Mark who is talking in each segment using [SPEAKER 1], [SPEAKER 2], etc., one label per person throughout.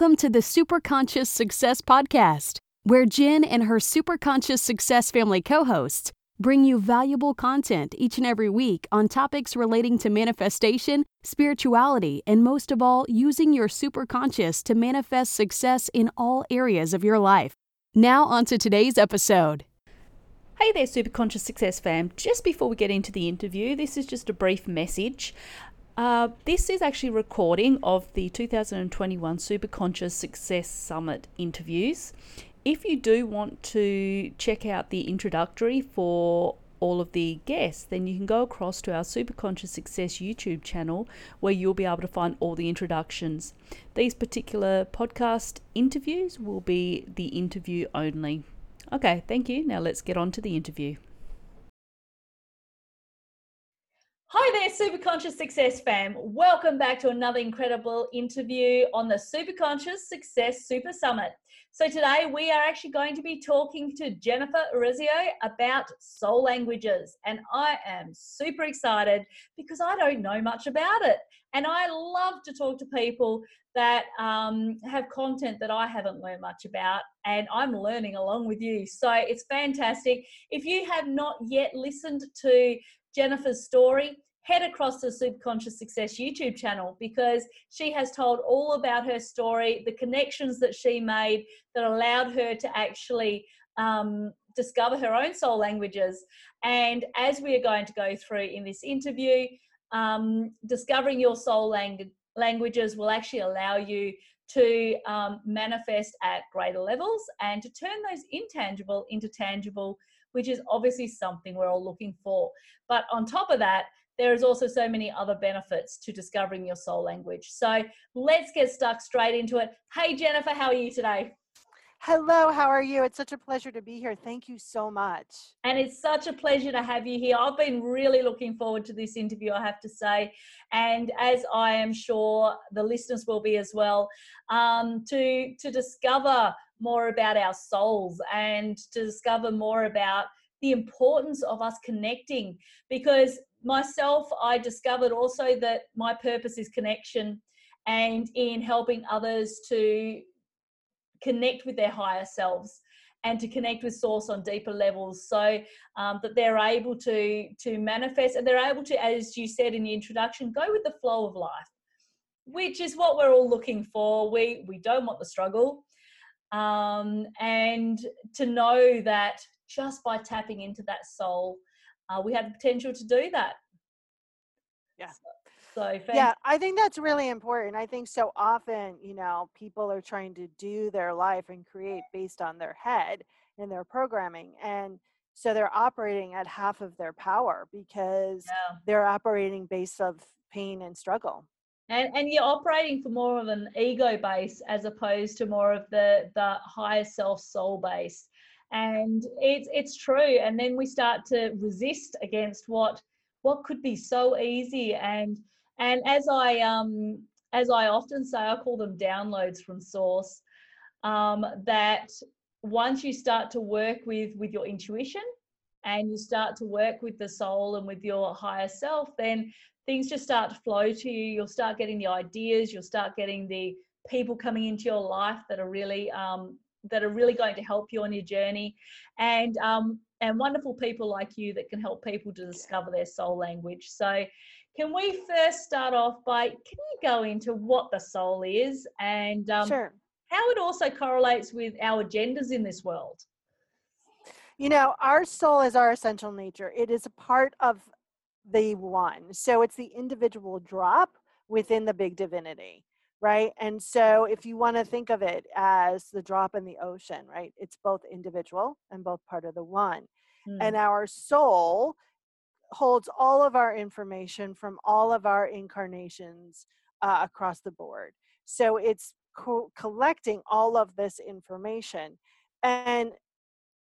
[SPEAKER 1] Welcome to the Superconscious Success Podcast, where Jen and her Superconscious Success family co hosts bring you valuable content each and every week on topics relating to manifestation, spirituality, and most of all, using your superconscious to manifest success in all areas of your life. Now, on to today's episode.
[SPEAKER 2] Hey there, Superconscious Success fam. Just before we get into the interview, this is just a brief message. Uh, this is actually recording of the 2021 Superconscious Success Summit interviews. If you do want to check out the introductory for all of the guests, then you can go across to our Superconscious Success YouTube channel where you'll be able to find all the introductions. These particular podcast interviews will be the interview only. Okay, thank you. Now let's get on to the interview. Hi there, Super Conscious Success fam. Welcome back to another incredible interview on the Super Conscious Success Super Summit. So, today we are actually going to be talking to Jennifer Urezzio about soul languages. And I am super excited because I don't know much about it. And I love to talk to people that um, have content that I haven't learned much about, and I'm learning along with you. So it's fantastic. If you have not yet listened to Jennifer's story, head across the Superconscious Success YouTube channel because she has told all about her story, the connections that she made that allowed her to actually um, discover her own soul languages. And as we are going to go through in this interview, um, discovering your soul lang- languages will actually allow you to um, manifest at greater levels and to turn those intangible into tangible, which is obviously something we're all looking for. But on top of that, there is also so many other benefits to discovering your soul language. So let's get stuck straight into it. Hey, Jennifer, how are you today?
[SPEAKER 3] Hello, how are you? It's such a pleasure to be here. Thank you so much.
[SPEAKER 2] And it's such a pleasure to have you here. I've been really looking forward to this interview, I have to say. And as I am sure the listeners will be as well, um, to, to discover more about our souls and to discover more about the importance of us connecting. Because myself, I discovered also that my purpose is connection and in helping others to connect with their higher selves and to connect with source on deeper levels. So um, that they're able to to manifest and they're able to as you said in the introduction go with the flow of life which is what we're all looking for. We we don't want the struggle um, and to know that just by tapping into that soul uh, we have the potential to do that
[SPEAKER 3] yeah
[SPEAKER 2] so, so
[SPEAKER 3] yeah, I think that's really important. I think so often, you know, people are trying to do their life and create based on their head and their programming. And so they're operating at half of their power because yeah. they're operating based of pain and struggle.
[SPEAKER 2] And, and you're operating for more of an ego base as opposed to more of the the higher self soul base and it's it's true and then we start to resist against what what could be so easy and and as I um, as I often say, I call them downloads from source. Um, that once you start to work with with your intuition and you start to work with the soul and with your higher self, then things just start to flow to you. You'll start getting the ideas. You'll start getting the people coming into your life that are really um, that are really going to help you on your journey, and um, and wonderful people like you that can help people to discover their soul language. So can we first start off by can you go into what the soul is and um,
[SPEAKER 3] sure.
[SPEAKER 2] how it also correlates with our agendas in this world?
[SPEAKER 3] You know, our soul is our essential nature. It is a part of the one. So it's the individual drop within the big divinity, right? And so if you want to think of it as the drop in the ocean, right? It's both individual and both part of the one. Hmm. And our soul holds all of our information from all of our incarnations uh, across the board. So it's co- collecting all of this information. And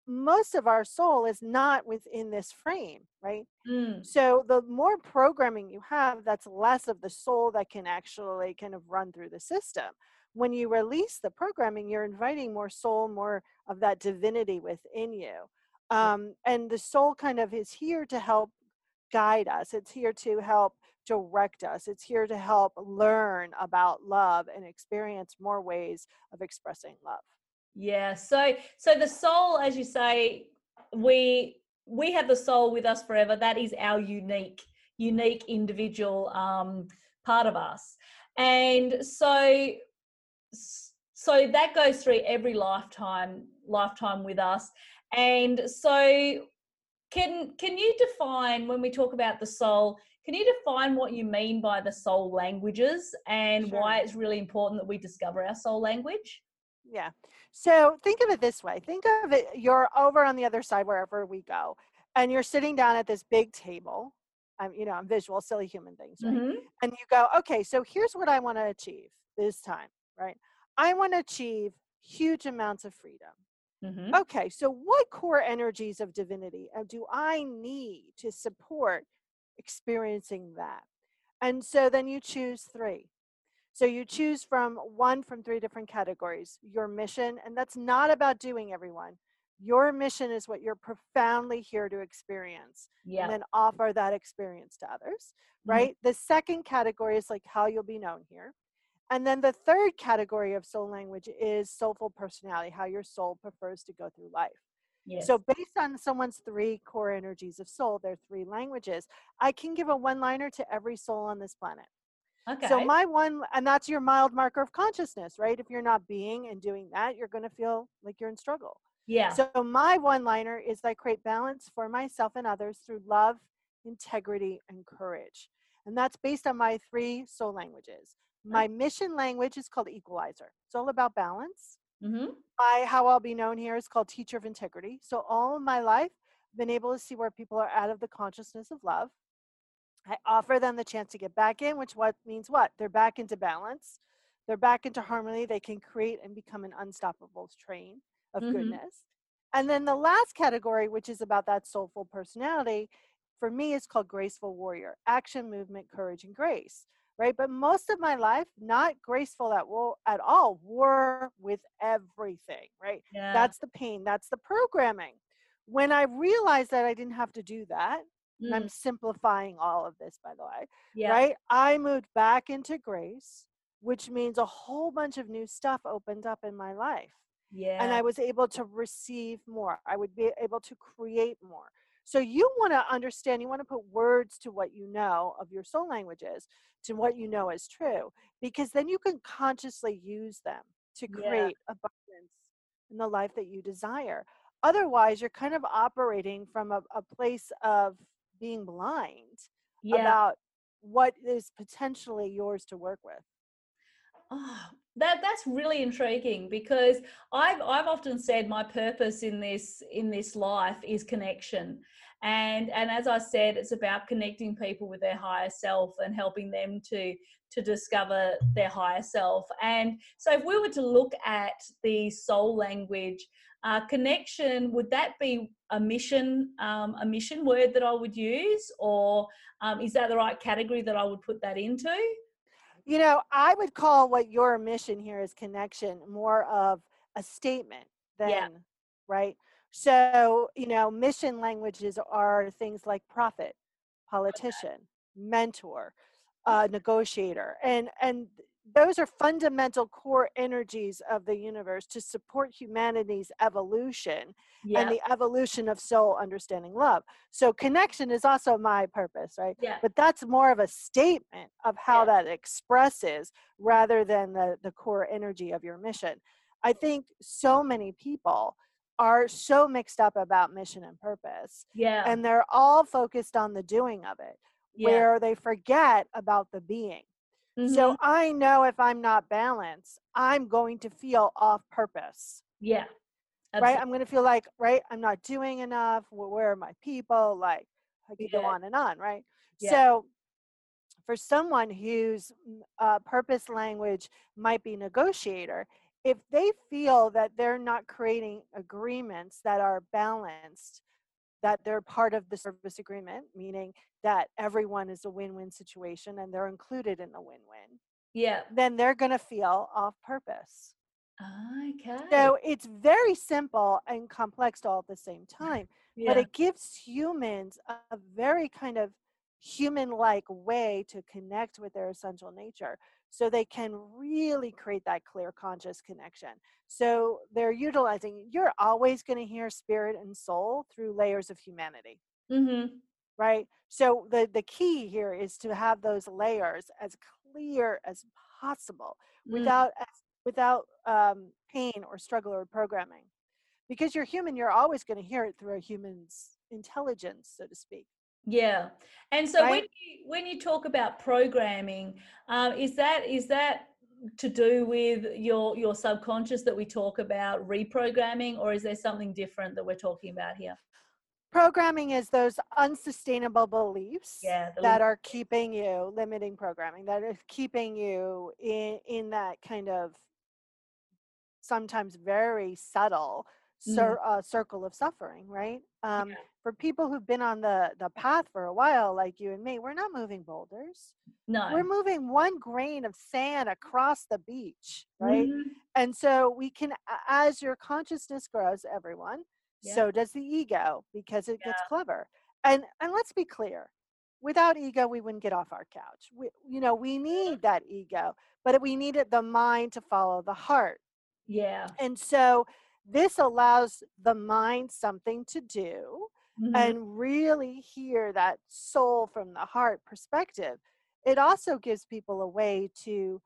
[SPEAKER 3] most of our soul is not within this frame, right? Mm. So the more programming you have, that's less of the soul that can actually kind of run through the system. When you release the programming, you're inviting more soul, more of that divinity within you. Um, and the soul kind of is here to help guide us. It's here to help direct us. It's here to help learn about love and experience more ways of expressing love.
[SPEAKER 2] Yeah. So so the soul, as you say, we we have the soul with us forever. That is our unique, unique individual um, part of us. And so so that goes through every lifetime lifetime with us. And so can can you define when we talk about the soul can you define what you mean by the soul languages and sure. why it's really important that we discover our soul language
[SPEAKER 3] yeah so think of it this way think of it you're over on the other side wherever we go and you're sitting down at this big table i'm you know i'm visual silly human things right mm-hmm. and you go okay so here's what i want to achieve this time right i want to achieve huge amounts of freedom Mm-hmm. Okay, so what core energies of divinity uh, do I need to support experiencing that? And so then you choose three. So you choose from one from three different categories. Your mission, and that's not about doing everyone. Your mission is what you're profoundly here to experience. Yeah. And then offer that experience to others, mm-hmm. right? Mm-hmm. The second category is like how you'll be known here. And then the third category of soul language is soulful personality, how your soul prefers to go through life. Yes. So, based on someone's three core energies of soul, their three languages, I can give a one liner to every soul on this planet. Okay. So, my one, and that's your mild marker of consciousness, right? If you're not being and doing that, you're going to feel like you're in struggle. Yeah. So, my one liner is I create balance for myself and others through love, integrity, and courage. And that's based on my three soul languages my mission language is called Equalizer. It's all about balance. Mm-hmm. My how I'll be known here is called Teacher of Integrity. So all of my life, I've been able to see where people are out of the consciousness of love. I offer them the chance to get back in, which what means what? They're back into balance. They're back into harmony. They can create and become an unstoppable train of mm-hmm. goodness. And then the last category, which is about that soulful personality, for me is called graceful warrior action movement courage and grace right? But most of my life, not graceful at war at all, war with everything, right? Yeah. That's the pain, that's the programming. When I realized that I didn't have to do that, mm. I'm simplifying all of this, by the way, yeah. right? I moved back into grace, which means a whole bunch of new stuff opened up in my life. Yeah. And I was able to receive more. I would be able to create more. So you want to understand, you want to put words to what you know of your soul languages, to what you know is true, because then you can consciously use them to create yeah. abundance in the life that you desire. Otherwise, you're kind of operating from a, a place of being blind yeah. about what is potentially yours to work with.
[SPEAKER 2] Oh, that that's really intriguing because I've I've often said my purpose in this in this life is connection. And and as I said, it's about connecting people with their higher self and helping them to to discover their higher self. And so if we were to look at the soul language, uh, connection, would that be a mission, um, a mission word that I would use, or um, is that the right category that I would put that into?
[SPEAKER 3] You know, I would call what your mission here is connection more of a statement than, yeah. right? So, you know, mission languages are things like prophet, politician, mentor, uh, negotiator, and and those are fundamental core energies of the universe to support humanity's evolution yeah. and the evolution of soul understanding love. So connection is also my purpose, right? Yeah. But that's more of a statement of how yeah. that expresses rather than the, the core energy of your mission. I think so many people are so mixed up about mission and purpose. Yeah. And they're all focused on the doing of it, where they forget about the being. Mm-hmm. So I know if I'm not balanced, I'm going to feel off purpose. Yeah. Absolutely. Right? I'm going to feel like, right, I'm not doing enough. Where are my people? Like, I could yeah. go on and on, right? Yeah. So, for someone whose uh, purpose language might be negotiator, if they feel that they're not creating agreements that are balanced, that they're part of the service agreement, meaning that everyone is a win-win situation and they're included in the win-win. Yeah. Then they're going to feel off purpose. Okay. So it's very simple and complex all at the same time, yeah. but it gives humans a, a very kind of human like way to connect with their essential nature so they can really create that clear conscious connection. So they're utilizing, you're always going to hear spirit and soul through layers of humanity.
[SPEAKER 2] Mm-hmm.
[SPEAKER 3] Right. So the, the key here is to have those layers as clear as possible
[SPEAKER 2] Mm.
[SPEAKER 3] without without um, pain or struggle or programming. Because you're human, you're always going to hear it through a human's intelligence, so to speak.
[SPEAKER 2] Yeah, and so when you when you talk about programming, um, is that is that to do with your your subconscious that we talk about reprogramming, or is there something different that we're talking about here?
[SPEAKER 3] Programming is those unsustainable beliefs
[SPEAKER 2] Yeah,
[SPEAKER 3] that are keeping you limiting programming that is keeping you in in that kind of sometimes very subtle cir- uh, circle of suffering right? Um,
[SPEAKER 2] Yeah.
[SPEAKER 3] for people who've been on the the path for a while like you and me we're not moving boulders.
[SPEAKER 2] No,
[SPEAKER 3] we're moving one grain of sand across the beach right?
[SPEAKER 2] Mhm.
[SPEAKER 3] and so we can as your consciousness grows everyone
[SPEAKER 2] Yeah.
[SPEAKER 3] so does the ego because it gets clever. And and let's be clear without ego we wouldn't get off our couch. We, you know we need that ego but we needed the mind to follow the heart.
[SPEAKER 2] Yeah,
[SPEAKER 3] and so this allows the mind something to do
[SPEAKER 2] Mhm.
[SPEAKER 3] and really hear that soul from the heart perspective. It also gives people a way to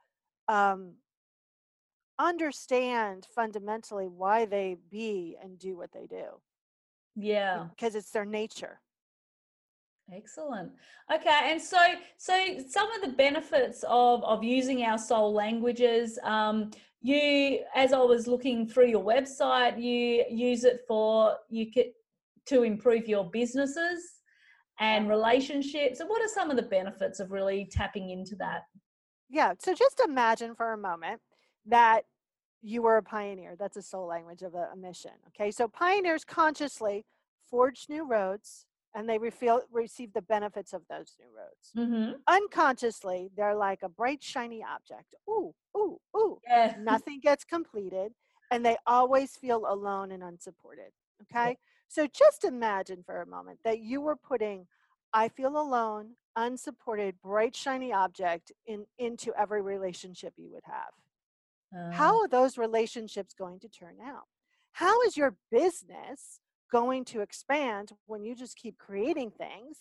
[SPEAKER 3] um, understand fundamentally why they be and do what they do
[SPEAKER 2] yeah.
[SPEAKER 3] because it's their nature.
[SPEAKER 2] Excellent. Okay, and so so some of the benefits of of using our soul languages. Um, you, as I was looking through your website, you use it for you could to improve your businesses and relationships. And what are some of the benefits of really tapping into that?
[SPEAKER 3] Yeah. So just imagine for a moment that you were a pioneer. That's a soul language of a, a mission. Okay. So pioneers consciously forge new roads and they refeel, receive the benefits of those new roads.
[SPEAKER 2] Mm-hmm.
[SPEAKER 3] Unconsciously, they're like a bright, shiny object. Ooh, ooh, ooh.
[SPEAKER 2] Yeah.
[SPEAKER 3] Nothing gets completed and they always feel alone and unsupported. Okay. So just imagine for a moment that you were putting, I feel alone, unsupported, bright, shiny object in, into every relationship you would have.
[SPEAKER 2] Uh,
[SPEAKER 3] How are those relationships going to turn out? How is your business going to expand when you just keep creating things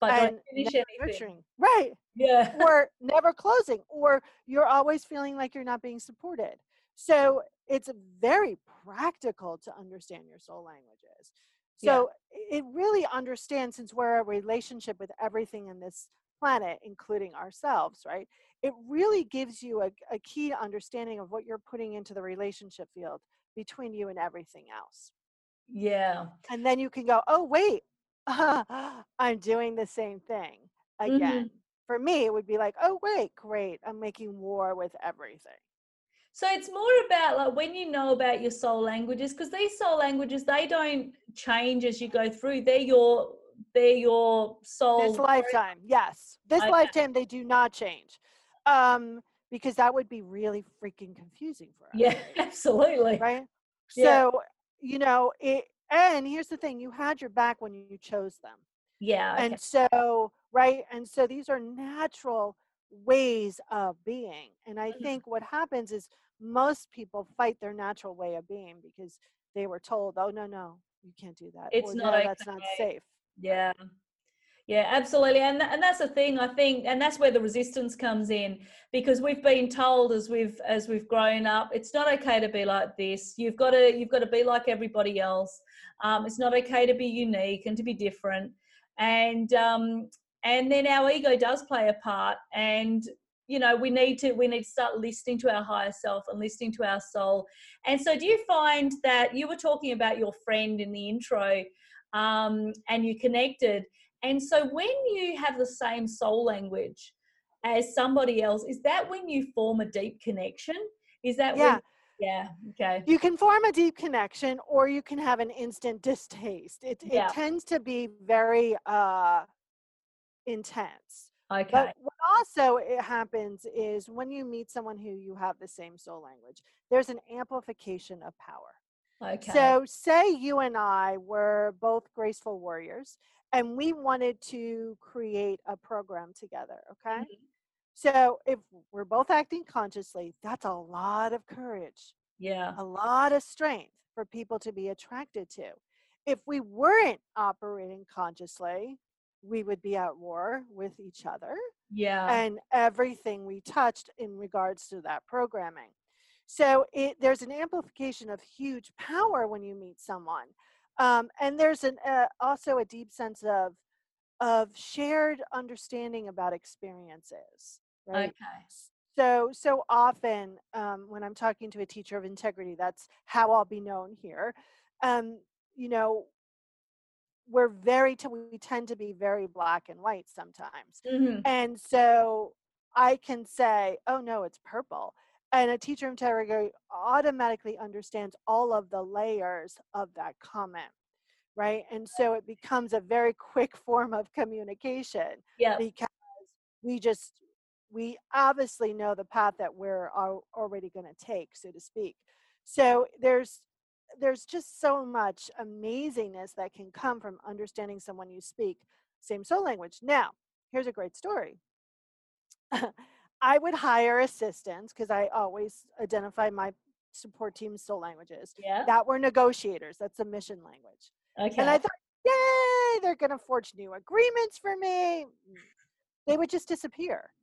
[SPEAKER 2] but
[SPEAKER 3] and never nurturing? Right.
[SPEAKER 2] Yeah.
[SPEAKER 3] or never closing, or you're always feeling like you're not being supported. So it's very practical to understand your soul languages.
[SPEAKER 2] Yeah.
[SPEAKER 3] So it really understands since we're a relationship with everything in this planet, including ourselves, right? It really gives you a, a key understanding of what you're putting into the relationship field between you and everything else.
[SPEAKER 2] Yeah.
[SPEAKER 3] And then you can go, oh, wait, I'm doing the same thing
[SPEAKER 2] Mhm.
[SPEAKER 3] again. For me, it would be like, oh, wait, great. I'm making war with everything.
[SPEAKER 2] So it's more about like when you know about your soul languages, because these soul languages they don't change as you go through. They're your they're your soul.
[SPEAKER 3] This lifetime, yes. This
[SPEAKER 2] Okay.
[SPEAKER 3] lifetime, they do not change. Um, because that would be really freaking confusing for us.
[SPEAKER 2] Yeah, absolutely.
[SPEAKER 3] Right?
[SPEAKER 2] Yeah.
[SPEAKER 3] So, you know, it, and here's the thing you had your back when you chose them.
[SPEAKER 2] Yeah. Okay.
[SPEAKER 3] And so, right? And so these are natural ways of being. And I
[SPEAKER 2] Mhm.
[SPEAKER 3] think what happens is most people fight their natural way of being because they were told, oh, no, no, you can't do that.
[SPEAKER 2] It's
[SPEAKER 3] or,
[SPEAKER 2] not
[SPEAKER 3] no, that's not safe.
[SPEAKER 2] Yeah. Yeah, absolutely. And and that's the thing I think and that's where the resistance comes in because we've been told as we've as we've grown up it's not okay to be like this. You've got to you've got to be like everybody else. Um, it's not okay to be unique and to be different. And um and then our ego does play a part and you know we need to we need to start listening to our higher self and listening to our soul and so do you find that you were talking about your friend in the intro um, and you connected and so when you have the same soul language as somebody else, is that when you form a deep connection? Is that
[SPEAKER 3] Yeah.
[SPEAKER 2] when yeah, okay.
[SPEAKER 3] You can form a deep connection or you can have an instant distaste. It,
[SPEAKER 2] Yeah.
[SPEAKER 3] it tends to be very uh, intense.
[SPEAKER 2] Okay.
[SPEAKER 3] But what also it happens is when you meet someone who you have the same soul language, there's an amplification of power.
[SPEAKER 2] okay.
[SPEAKER 3] So, say you and I were both graceful warriors, and we wanted to create a program together. Okay.
[SPEAKER 2] Mhm.
[SPEAKER 3] So if we're both acting consciously, that's a lot of courage,
[SPEAKER 2] Yeah.
[SPEAKER 3] a lot of strength for people to be attracted to. If we weren't operating consciously, we would be at war with each other
[SPEAKER 2] Yeah.
[SPEAKER 3] and everything we touched in regards to that programming. So it, there's an amplification of huge power when you meet someone, um, and there's an uh, also a deep sense of of shared understanding about experiences. Right.
[SPEAKER 2] Okay.
[SPEAKER 3] So so often um, when I'm talking to a teacher of integrity, that's how I'll be known here. Um, you know, we're very t- we tend to be very black and white sometimes
[SPEAKER 2] Mhm.
[SPEAKER 3] and so I can say, oh no, it's purple. And a teacher integrity automatically understands all of the layers of that comment, right? And so it becomes a very quick form of communication
[SPEAKER 2] Yeah.
[SPEAKER 3] because we just, we obviously know the path that we're already going to take, so to speak. So there's, there's just so much amazingness that can come from understanding someone you speak same soul language. Now, here's a great story. I would hire assistants because I always identify my support team's soul languages
[SPEAKER 2] Yeah.
[SPEAKER 3] that were negotiators. That's a mission language.
[SPEAKER 2] Okay.
[SPEAKER 3] And I thought, yay, they're going to forge new agreements for me. They would just disappear.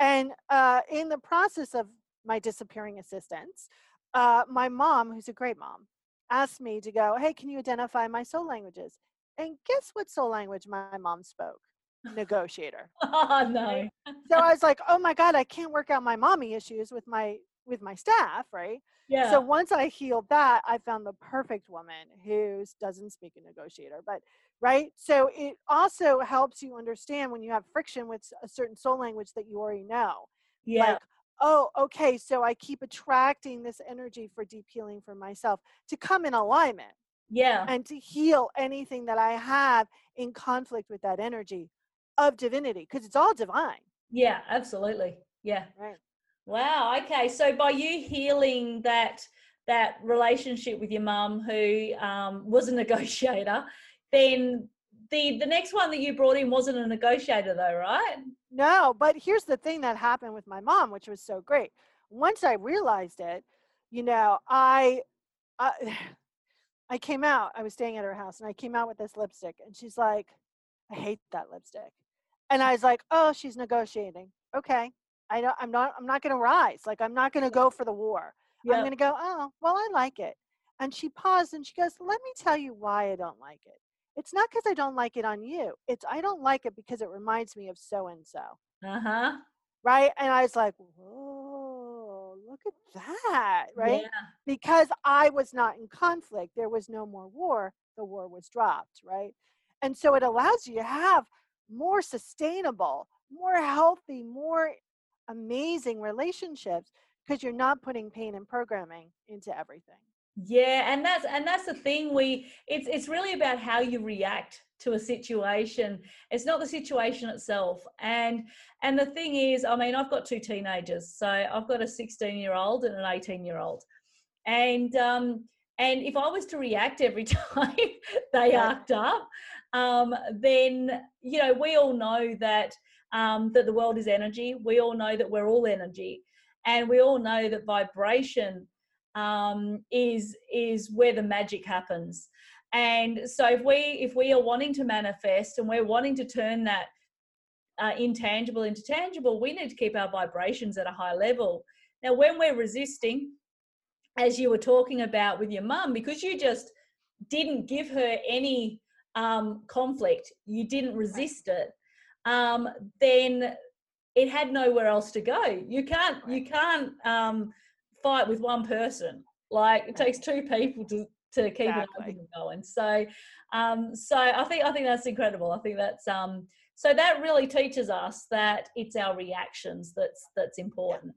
[SPEAKER 3] And uh, in the process of my disappearing assistants, uh, my mom, who's a great mom, asked me to go, hey, can you identify my soul languages? And guess what soul language my mom spoke? Negotiator.
[SPEAKER 2] oh no.
[SPEAKER 3] so I was like, oh my God, I can't work out my mommy issues with my with my staff, right?
[SPEAKER 2] Yeah.
[SPEAKER 3] So once I healed that, I found the perfect woman who doesn't speak a negotiator, but right. So it also helps you understand when you have friction with a certain soul language that you already know.
[SPEAKER 2] yeah.
[SPEAKER 3] Like, oh, okay, so I keep attracting this energy for deep healing for myself to come in alignment
[SPEAKER 2] yeah.
[SPEAKER 3] and to heal anything that I have in conflict with that energy of divinity, because it's all divine,
[SPEAKER 2] Yeah. Absolutely. Yeah.
[SPEAKER 3] right?
[SPEAKER 2] Wow. Okay. So by you healing that that relationship with your mum, who um, was a negotiator, then the the next one that you brought in wasn't a negotiator, though, right?
[SPEAKER 3] No, but here's the thing that happened with my mom, which was so great. Once I realized it, you know, I, I, I came out. I was staying at her house, and I came out with this lipstick, and she's like, "I hate that lipstick," and I was like, "Oh, she's negotiating. Okay, I know. I'm not. I'm not going to rise. Like, I'm not going to go for the war. I'm going to go. Oh, well, I like it." And she paused, and she goes, "Let me tell you why I don't like it." It's not because I don't like it on you. It's I don't like it because it reminds me of so and so
[SPEAKER 2] Uh huh.
[SPEAKER 3] right? And I was like, whoa, look at that, right?
[SPEAKER 2] Yeah.
[SPEAKER 3] Because I was not in conflict, there was no more war, the war was dropped, right? And so it allows you to have more sustainable, more healthy, more amazing relationships because you're not putting pain and programming into everything.
[SPEAKER 2] Yeah, and that's and that's the thing. We it's it's really about how you react to a situation. It's not the situation itself. And and the thing is, I mean, I've got two teenagers, so I've got a 16 year old and an 18 year old, and um and if I was to react every time they
[SPEAKER 3] Yeah.
[SPEAKER 2] act up, um, then you know we all know that um, that the world is energy. We all know that we're all energy, and we all know that vibration um, is is where the magic happens. And so if we if we are wanting to manifest and we're wanting to turn that uh, intangible into tangible, we need to keep our vibrations at a high level. Now, when we're resisting, as you were talking about with your mum, because you just didn't give her any um, conflict, you didn't resist it, um, then it had nowhere else to go. You can't you can't um, fight with one person. Like it takes two people to to keep
[SPEAKER 3] Exactly.
[SPEAKER 2] argument going. So um, so I think I think that's incredible. I think that's um, so that really teaches us that it's our reactions that's that's important.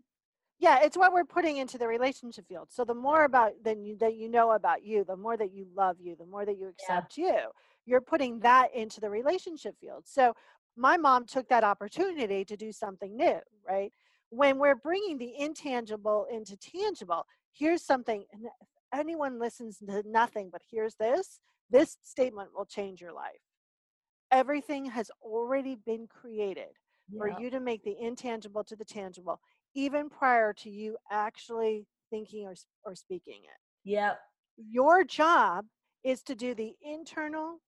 [SPEAKER 3] Yeah it's what we're putting into the relationship field. So the more about than you that you know about you the more that you love you the more that you accept you you're putting that into the relationship field. So my mom took that opportunity to do something new right? When we're bringing the intangible into tangible here's something and anyone listens to nothing but here's this this statement will change your life. Everything has already been created for you to make the intangible to the tangible, even prior to you actually thinking or, or speaking it.
[SPEAKER 2] Yep.
[SPEAKER 3] Your job is to do the internal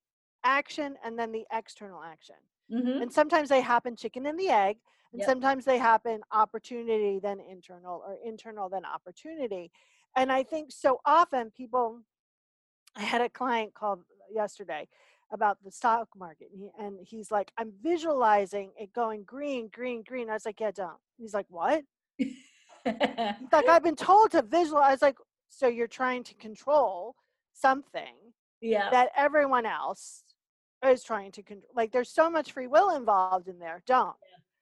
[SPEAKER 3] action and then the external action.
[SPEAKER 2] hmm
[SPEAKER 3] And sometimes they happen chicken and the egg, and
[SPEAKER 2] Yep.
[SPEAKER 3] sometimes they happen opportunity then internal or internal then opportunity. And I think so often people, I had a client call yesterday about the stock market, and, he, and he's like, I'm visualizing it going green, green, green. I was like, Yeah, don't. He's like, What? Like, I've been told to visualize. Like, So you're trying to control something
[SPEAKER 2] yeah.
[SPEAKER 3] that everyone else is trying to control. Like, there's so much free will involved in there. Don't. I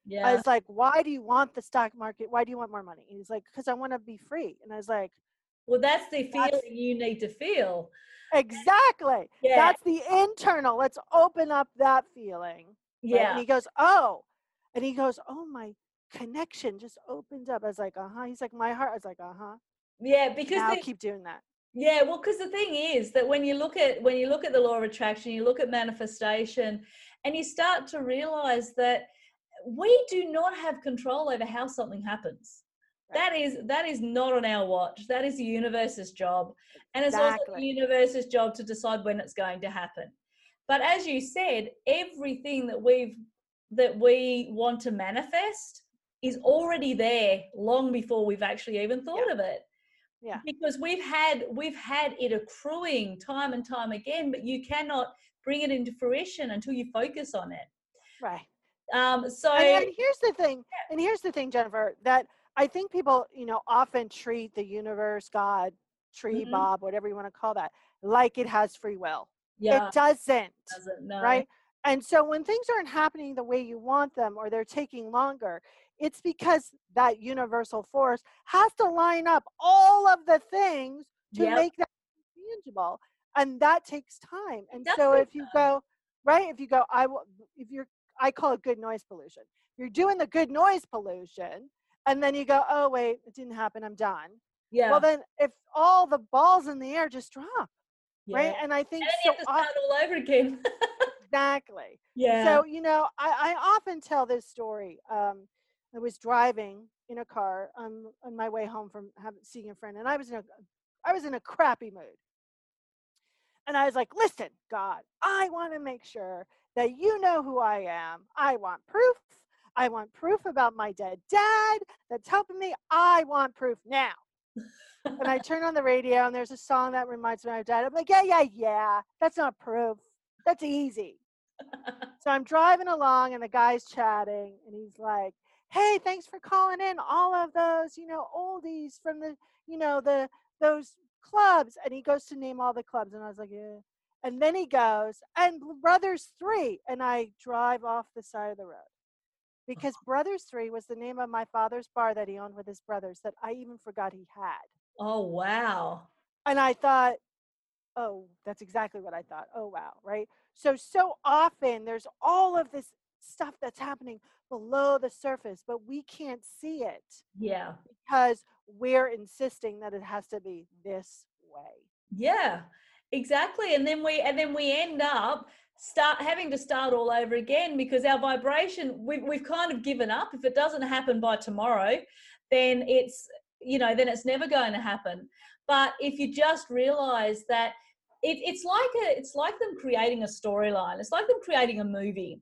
[SPEAKER 2] yeah.
[SPEAKER 3] was like, why do you want the stock market? Why do you want more money? And he's like, because I want to be free. And I was like,
[SPEAKER 2] Well, that's the feeling
[SPEAKER 3] That's-
[SPEAKER 2] you need to feel.
[SPEAKER 3] exactly.
[SPEAKER 2] Yeah.
[SPEAKER 3] That's the internal. Let's open up that feeling. right?
[SPEAKER 2] yeah.
[SPEAKER 3] And he goes, oh. And he goes, oh, my connection just opened up. I was like, uh huh. He's like, my heart. I was like, uh huh.
[SPEAKER 2] yeah. Because the,
[SPEAKER 3] keep doing that.
[SPEAKER 2] Yeah, well, because the thing is that when you look at when you look at the law of attraction, you look at manifestation, and you start to realize that we do not have control over how something happens.
[SPEAKER 3] Right.
[SPEAKER 2] That is that is not on our watch. That is the universe's job, and it's also the universe's job to decide when it's going to happen. But as you said, everything that we've that we want to manifest is already there long before we've actually even thought of it.
[SPEAKER 3] Yeah.
[SPEAKER 2] because we've had we've had it accruing time and time again but you cannot bring it into fruition until you focus on it.
[SPEAKER 3] Right.
[SPEAKER 2] um so
[SPEAKER 3] and, and here's the thing and here's the thing jennifer that i think people you know often treat the universe god tree
[SPEAKER 2] Mhm.
[SPEAKER 3] bob whatever you want to call that like it has free will.
[SPEAKER 2] Yeah.
[SPEAKER 3] it doesn't
[SPEAKER 2] doesn't know
[SPEAKER 3] right? And so when things aren't happening the way you want them or they're taking longer it's because that universal force has to line up all of the things to
[SPEAKER 2] Yep.
[SPEAKER 3] make that tangible and that takes time and so if you go right if you go i will if you're i call it good noise pollution you're doing the good noise pollution and then you go oh wait it didn't happen i'm done.
[SPEAKER 2] Yeah.
[SPEAKER 3] well then if all the balls in the air just drop
[SPEAKER 2] yeah.
[SPEAKER 3] right and i think
[SPEAKER 2] and then you
[SPEAKER 3] so
[SPEAKER 2] have to all over again.
[SPEAKER 3] Exactly.
[SPEAKER 2] Yeah.
[SPEAKER 3] So you know I, I often tell this story um, i was driving in a car um, on my way home from having, seeing a friend and i was in a i was in a crappy mood. And i was like listen god i want to make sure that you know who i am. I want proof. I want proof about my dead dad that's helping me. I want proof now. And i turn on the radio and there's a song that reminds me of my dad. I'm like yeah yeah yeah. That's not proof. That's easy. So I'm driving along and the guy's chatting and he's like, Hey, thanks for calling in all of those, you know, oldies from the, you know, the those clubs. And he goes to name all the clubs. And I was like, Yeah. And then he goes, and Brothers Three. And I drive off the side of the road. Uh-huh. Because Brothers Three was the name of my father's bar that he owned with his brothers that I even forgot he had.
[SPEAKER 2] oh wow
[SPEAKER 3] And I thought, oh, that's exactly what I thought. Oh, wow, right? So, so often there's all of this stuff that's happening below the surface, but we can't see it
[SPEAKER 2] yeah
[SPEAKER 3] because we're insisting that it has to be this way.
[SPEAKER 2] Yeah, exactly. And then we and then we end up start having to start all over again because our vibration we've, we've kind of given up. If it doesn't happen by tomorrow, then it's you know then it's never going to happen. But if you just realize that it, it's like a it's like them creating a storyline. It's like them creating a movie.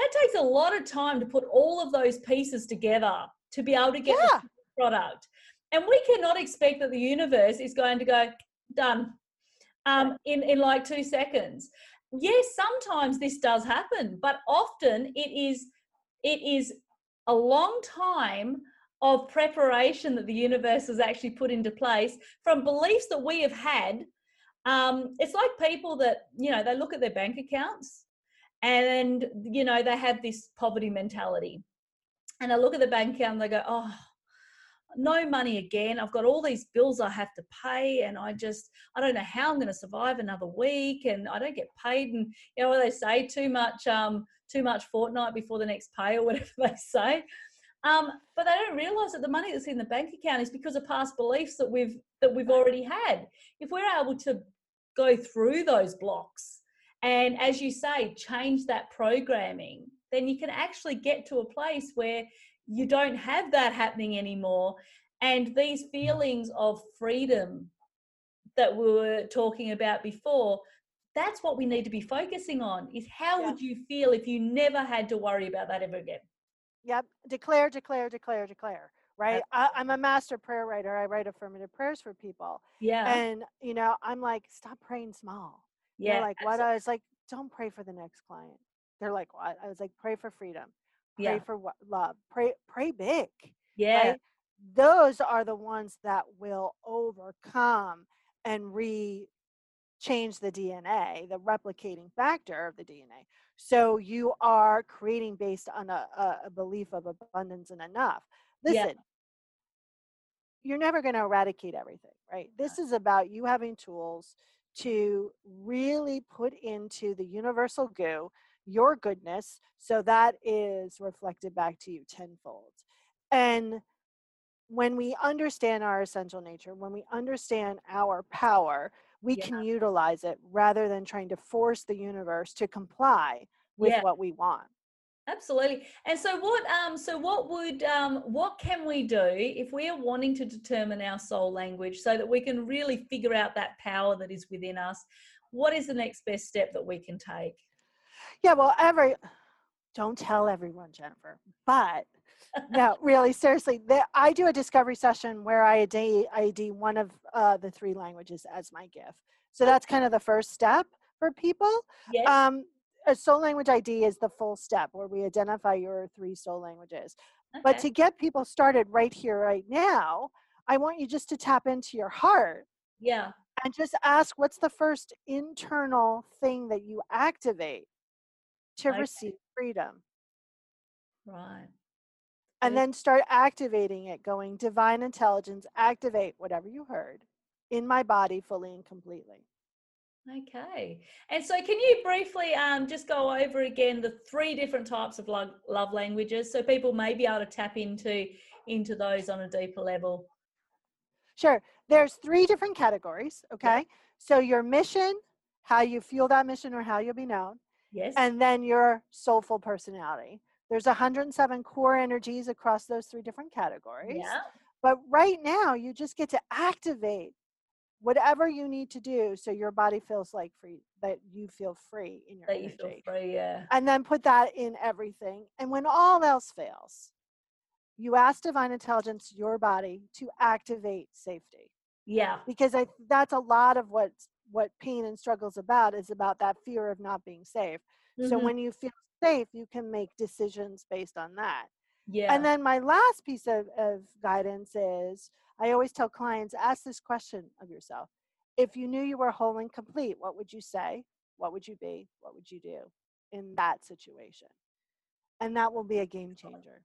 [SPEAKER 2] That takes a lot of time to put all of those pieces together to be able to get the product. And we cannot expect that the universe is going to go done um, in in like two seconds. Yes, sometimes this does happen, but often it is it is a long time of preparation that the universe has actually put into place from beliefs that we have had. Um, it's like people that you know they look at their bank accounts and you know they have this poverty mentality. And they look at the bank account and they go oh no money again. I've got all these bills i have to pay and i just i don't know how i'm going to survive another week and i don't get paid. And you know what they say too much um too much fortnight before the next pay or whatever they say. Um but they don't realize that the money that's in the bank account is because of past beliefs that we've that we've already had. If we're able to go through those blocks and as you say change that programming then you can actually get to a place where you don't have that happening anymore. And these feelings of freedom that we were talking about before that's what we need to be focusing on is how yeah. would you feel if you never had to worry about that ever again?
[SPEAKER 3] Yep. Declare declare declare declare right? I, am a master prayer writer. I write affirmative prayers for people.
[SPEAKER 2] Yeah.
[SPEAKER 3] And you know i'm like stop praying small yeah They're like what i was like don't pray for the next client they're like what i was like pray for freedom pray yeah. for what love pray pray big
[SPEAKER 2] yeah
[SPEAKER 3] right? those are the ones that will overcome and re change the DNA, the replicating factor of the DNA. So you are creating based on a, a belief of abundance and enough. Listen, yeah. you're never going to eradicate everything, right? This is about you having tools to really put into the universal goo your goodness so that is reflected back to you tenfold. And when we understand our essential nature, when we understand our power, we yeah. can utilize it rather than trying to force the universe to comply with yeah. what we want
[SPEAKER 2] absolutely and so what um so what would um what can we do if we are wanting to determine our soul language so that we can really figure out that power that is within us what is the next best step that we can take
[SPEAKER 3] yeah well every don't tell everyone jennifer but no, really, seriously. The, I do a discovery session where I ID, ID one of uh, the three languages as my gift. So that's kind of the first step for people.
[SPEAKER 2] Yes.
[SPEAKER 3] Um, a soul language ID is the full step where we identify your three soul languages. Okay. But to get people started right here, right now, I want you just to tap into your heart.
[SPEAKER 2] Yeah.
[SPEAKER 3] And just ask what's the first internal thing that you activate to okay. receive freedom.
[SPEAKER 2] Right
[SPEAKER 3] and then start activating it going divine intelligence activate whatever you heard in my body fully and completely
[SPEAKER 2] okay and so can you briefly um, just go over again the three different types of love, love languages so people may be able to tap into into those on a deeper level
[SPEAKER 3] sure there's three different categories okay yeah. so your mission how you feel that mission or how you'll be known
[SPEAKER 2] yes
[SPEAKER 3] and then your soulful personality there's 107 core energies across those three different categories.
[SPEAKER 2] Yeah.
[SPEAKER 3] But right now, you just get to activate whatever you need to do so your body feels like free, that you feel free in your
[SPEAKER 2] that
[SPEAKER 3] energy.
[SPEAKER 2] you feel free, yeah.
[SPEAKER 3] And then put that in everything. And when all else fails, you ask divine intelligence, your body, to activate safety.
[SPEAKER 2] Yeah.
[SPEAKER 3] Because I, that's a lot of what what pain and struggles about is about that fear of not being safe. Mm-hmm. So when you feel safe, you can make decisions based on that.
[SPEAKER 2] Yeah.
[SPEAKER 3] And then my last piece of, of guidance is I always tell clients ask this question of yourself. If you knew you were whole and complete, what would you say? What would you be? What would you do in that situation? And that will be a game changer.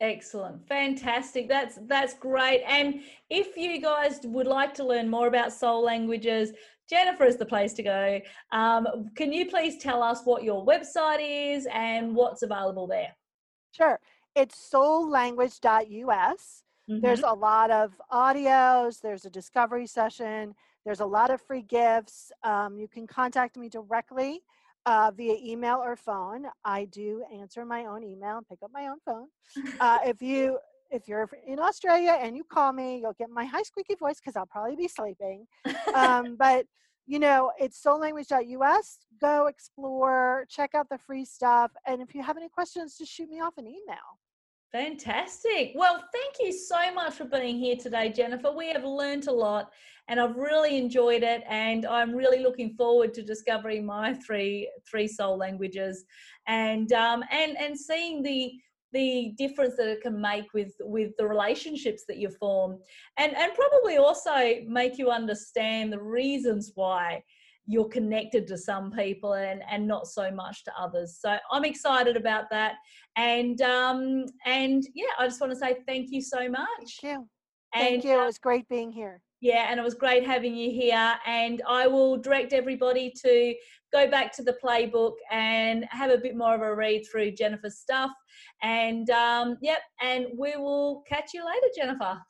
[SPEAKER 2] Excellent. Fantastic. That's that's great. And if you guys would like to learn more about soul languages, Jennifer is the place to go. Um, can you please tell us what your website is and what's available there?
[SPEAKER 3] Sure. It's soullanguage.us. Mm-hmm. There's a lot of audios, there's a discovery session, there's a lot of free gifts. Um, you can contact me directly uh, via email or phone. I do answer my own email and pick up my own phone. Uh, if you if you're in Australia and you call me, you'll get my high squeaky voice because I'll probably be sleeping. Um, but you know, it's soullanguage.us. Go explore, check out the free stuff, and if you have any questions, just shoot me off an email.
[SPEAKER 2] Fantastic. Well, thank you so much for being here today, Jennifer. We have learned a lot and I've really enjoyed it and I'm really looking forward to discovering my three three soul languages and um, and and seeing the the difference that it can make with with the relationships that you form and and probably also make you understand the reasons why you're connected to some people and and not so much to others. So i'm excited about that. And um and yeah i just want to say thank you so much.
[SPEAKER 3] Thank you. Thank you. It was great being here.
[SPEAKER 2] yeah and it was great having you here. And i will direct everybody to go back to the playbook and have a bit more of a read through jennifer's stuff. And um yep and we will catch you later jennifer